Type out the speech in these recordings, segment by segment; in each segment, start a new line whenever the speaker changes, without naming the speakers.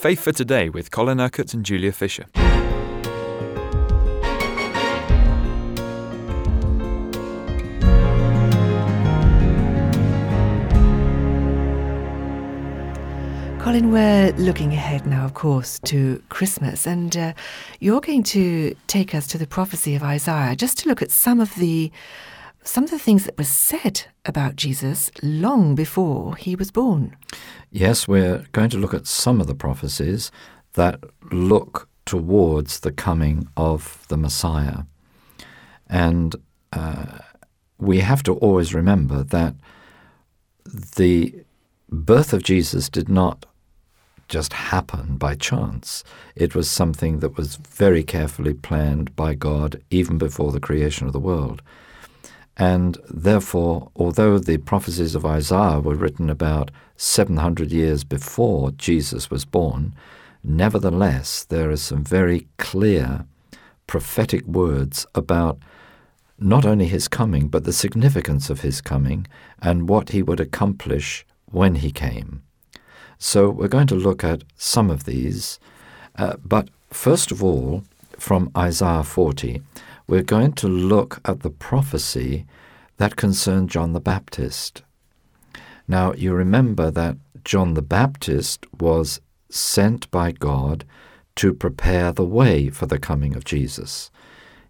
Faith for Today with Colin Urquhart and Julia Fisher.
Colin, we're looking ahead now, of course, to Christmas, and uh, you're going to take us to the prophecy of Isaiah just to look at some of the some of the things that were said about Jesus long before he was born.
Yes, we're going to look at some of the prophecies that look towards the coming of the Messiah. And uh, we have to always remember that the birth of Jesus did not just happen by chance. It was something that was very carefully planned by God even before the creation of the world. And therefore, although the prophecies of Isaiah were written about 700 years before Jesus was born, nevertheless, there are some very clear prophetic words about not only his coming, but the significance of his coming and what he would accomplish when he came. So we're going to look at some of these. Uh, but first of all, from Isaiah 40, we're going to look at the prophecy that concerned John the Baptist. Now, you remember that John the Baptist was sent by God to prepare the way for the coming of Jesus.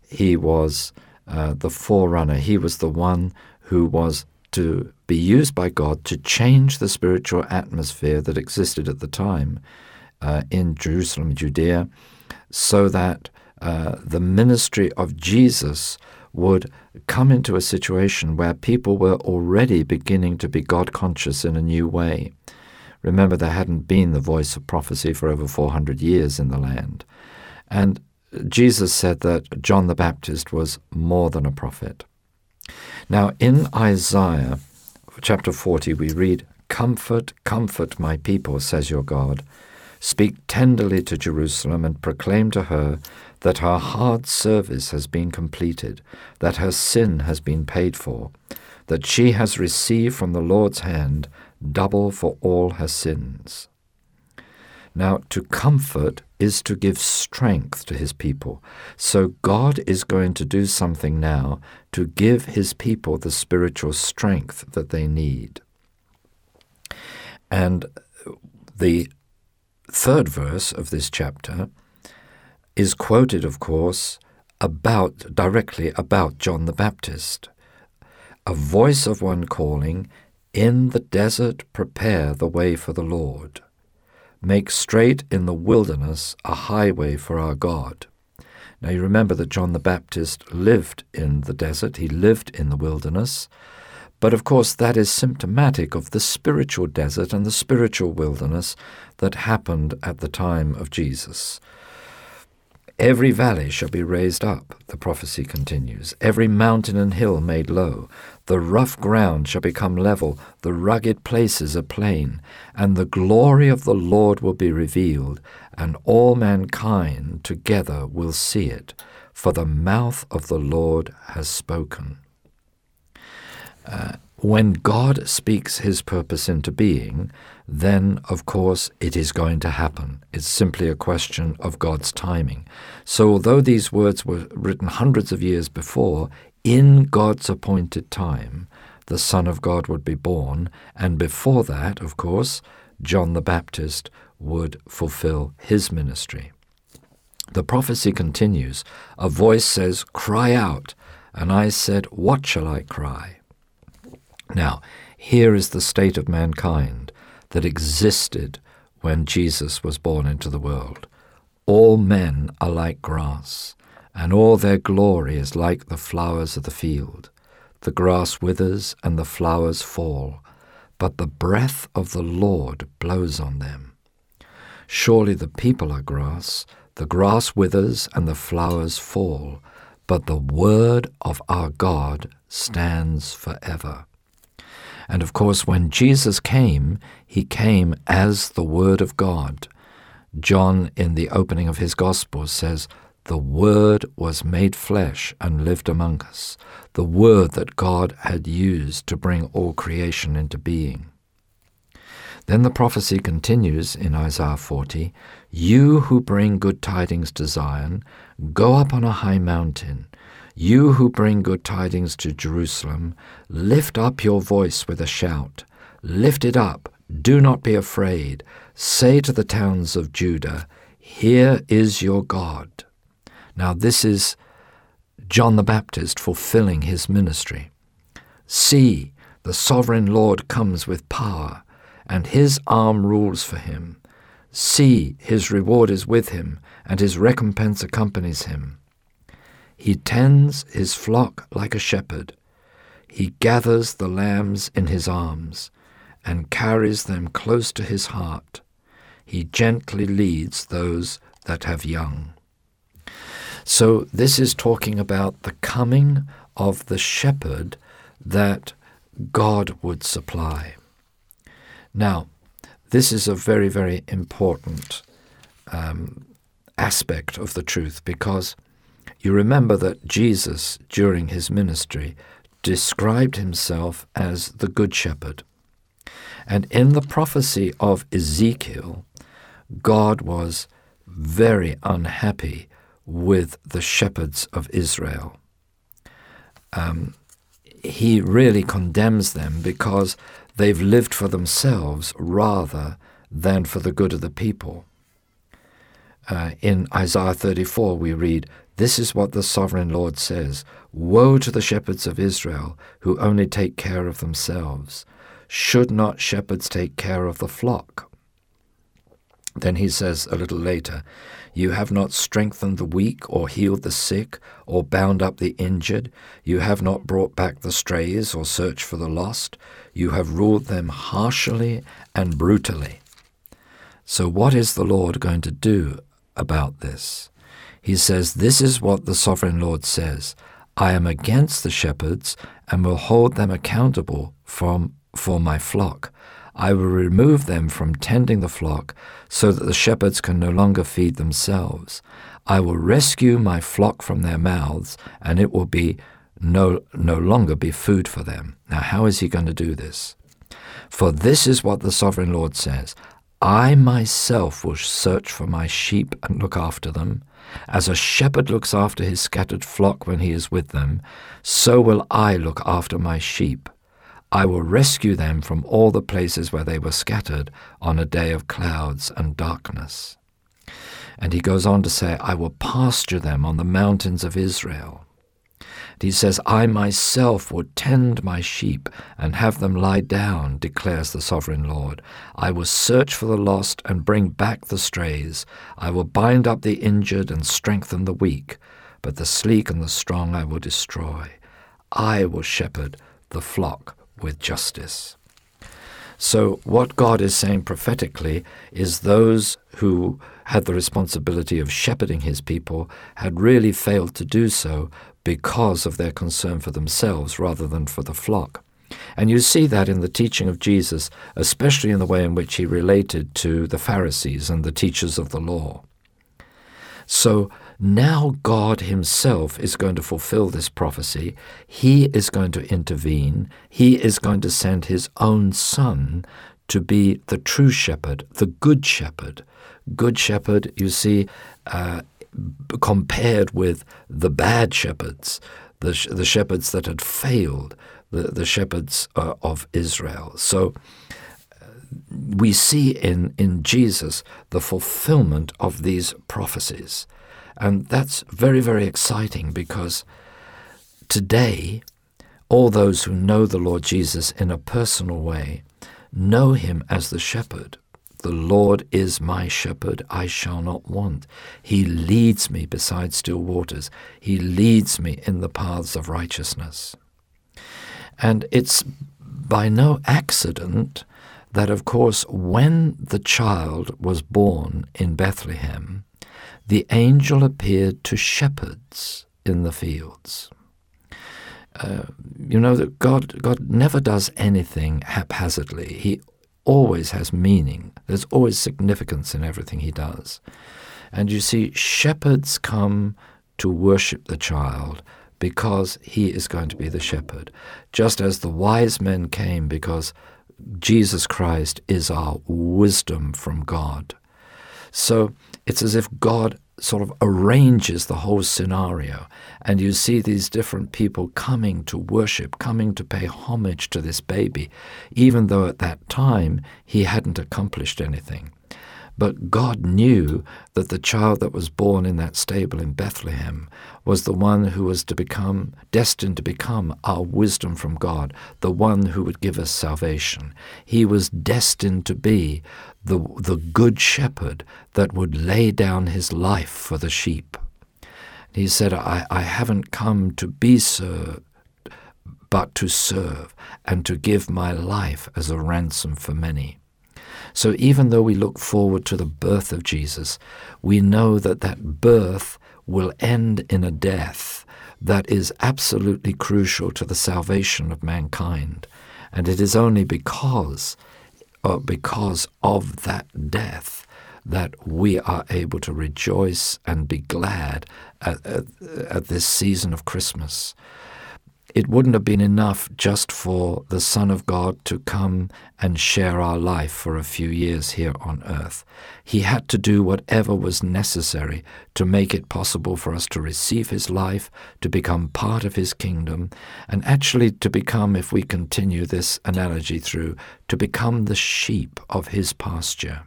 He was uh, the forerunner, he was the one who was to be used by God to change the spiritual atmosphere that existed at the time uh, in Jerusalem, Judea, so that uh, the ministry of Jesus would come into a situation where people were already beginning to be God conscious in a new way. Remember, there hadn't been the voice of prophecy for over 400 years in the land. And Jesus said that John the Baptist was more than a prophet. Now, in Isaiah chapter 40, we read, Comfort, comfort my people, says your God. Speak tenderly to Jerusalem and proclaim to her that her hard service has been completed, that her sin has been paid for, that she has received from the Lord's hand double for all her sins. Now, to comfort is to give strength to his people. So God is going to do something now to give his people the spiritual strength that they need. And the third verse of this chapter is quoted, of course, about directly about John the Baptist. A voice of one calling, In the desert prepare the way for the Lord. Make straight in the wilderness a highway for our God. Now you remember that John the Baptist lived in the desert, he lived in the wilderness. But of course, that is symptomatic of the spiritual desert and the spiritual wilderness that happened at the time of Jesus. Every valley shall be raised up, the prophecy continues, every mountain and hill made low. The rough ground shall become level, the rugged places a plain, and the glory of the Lord will be revealed, and all mankind together will see it, for the mouth of the Lord has spoken. Uh, when God speaks his purpose into being, then of course it is going to happen. It's simply a question of God's timing. So, although these words were written hundreds of years before, in God's appointed time, the Son of God would be born, and before that, of course, John the Baptist would fulfill his ministry. The prophecy continues A voice says, Cry out. And I said, What shall I cry? Now, here is the state of mankind that existed when Jesus was born into the world. All men are like grass, and all their glory is like the flowers of the field. The grass withers and the flowers fall, but the breath of the Lord blows on them. Surely the people are grass, the grass withers and the flowers fall, but the word of our God stands forever. And of course, when Jesus came, he came as the Word of God. John, in the opening of his Gospel, says, The Word was made flesh and lived among us, the Word that God had used to bring all creation into being. Then the prophecy continues in Isaiah 40 You who bring good tidings to Zion, go up on a high mountain. You who bring good tidings to Jerusalem, lift up your voice with a shout. Lift it up, do not be afraid. Say to the towns of Judah, Here is your God. Now, this is John the Baptist fulfilling his ministry. See, the sovereign Lord comes with power, and his arm rules for him. See, his reward is with him, and his recompense accompanies him. He tends his flock like a shepherd. He gathers the lambs in his arms and carries them close to his heart. He gently leads those that have young. So, this is talking about the coming of the shepherd that God would supply. Now, this is a very, very important um, aspect of the truth because you remember that Jesus, during his ministry, described himself as the Good Shepherd. And in the prophecy of Ezekiel, God was very unhappy with the shepherds of Israel. Um, he really condemns them because they've lived for themselves rather than for the good of the people. Uh, in Isaiah 34, we read, This is what the sovereign Lord says Woe to the shepherds of Israel who only take care of themselves. Should not shepherds take care of the flock? Then he says a little later, You have not strengthened the weak, or healed the sick, or bound up the injured. You have not brought back the strays, or searched for the lost. You have ruled them harshly and brutally. So, what is the Lord going to do about this? He says, This is what the sovereign Lord says I am against the shepherds and will hold them accountable from, for my flock. I will remove them from tending the flock so that the shepherds can no longer feed themselves. I will rescue my flock from their mouths, and it will be no, no longer be food for them. Now, how is he going to do this? For this is what the sovereign Lord says I myself will search for my sheep and look after them. As a shepherd looks after his scattered flock when he is with them, so will I look after my sheep. I will rescue them from all the places where they were scattered on a day of clouds and darkness. And he goes on to say, I will pasture them on the mountains of Israel. He says, I myself will tend my sheep and have them lie down, declares the sovereign Lord. I will search for the lost and bring back the strays. I will bind up the injured and strengthen the weak, but the sleek and the strong I will destroy. I will shepherd the flock with justice. So, what God is saying prophetically is those who had the responsibility of shepherding his people had really failed to do so because of their concern for themselves rather than for the flock. And you see that in the teaching of Jesus, especially in the way in which he related to the Pharisees and the teachers of the law. So, now God Himself is going to fulfill this prophecy. He is going to intervene. He is going to send His own Son to be the true shepherd, the good shepherd. Good shepherd, you see, uh, compared with the bad shepherds, the, sh- the shepherds that had failed, the, the shepherds uh, of Israel. So uh, we see in, in Jesus the fulfillment of these prophecies. And that's very, very exciting because today, all those who know the Lord Jesus in a personal way know him as the shepherd. The Lord is my shepherd, I shall not want. He leads me beside still waters. He leads me in the paths of righteousness. And it's by no accident that, of course, when the child was born in Bethlehem, the angel appeared to shepherds in the fields. Uh, you know that God, God never does anything haphazardly. He always has meaning. There's always significance in everything he does. And you see, shepherds come to worship the child because he is going to be the shepherd, just as the wise men came because Jesus Christ is our wisdom from God. So it's as if God sort of arranges the whole scenario, and you see these different people coming to worship, coming to pay homage to this baby, even though at that time he hadn't accomplished anything. But God knew that the child that was born in that stable in Bethlehem was the one who was to become, destined to become our wisdom from God, the one who would give us salvation. He was destined to be the, the good shepherd that would lay down his life for the sheep. He said, I, I haven't come to be served, but to serve and to give my life as a ransom for many. So even though we look forward to the birth of Jesus, we know that that birth will end in a death that is absolutely crucial to the salvation of mankind. And it is only because, uh, because of that death that we are able to rejoice and be glad at, at, at this season of Christmas it wouldn't have been enough just for the Son of God to come and share our life for a few years here on earth. He had to do whatever was necessary to make it possible for us to receive His life, to become part of His kingdom, and actually to become, if we continue this analogy through, to become the sheep of His pasture,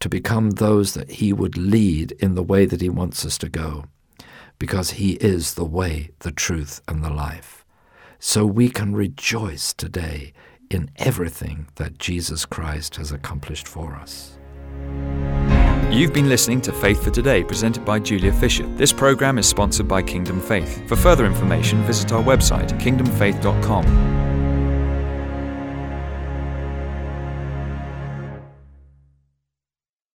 to become those that He would lead in the way that He wants us to go because He is the way, the truth, and the life. So we can rejoice today in everything that Jesus Christ has accomplished for us.
You've been listening to Faith for Today, presented by Julia Fisher. This program is sponsored by Kingdom Faith. For further information, visit our website, kingdomfaith.com.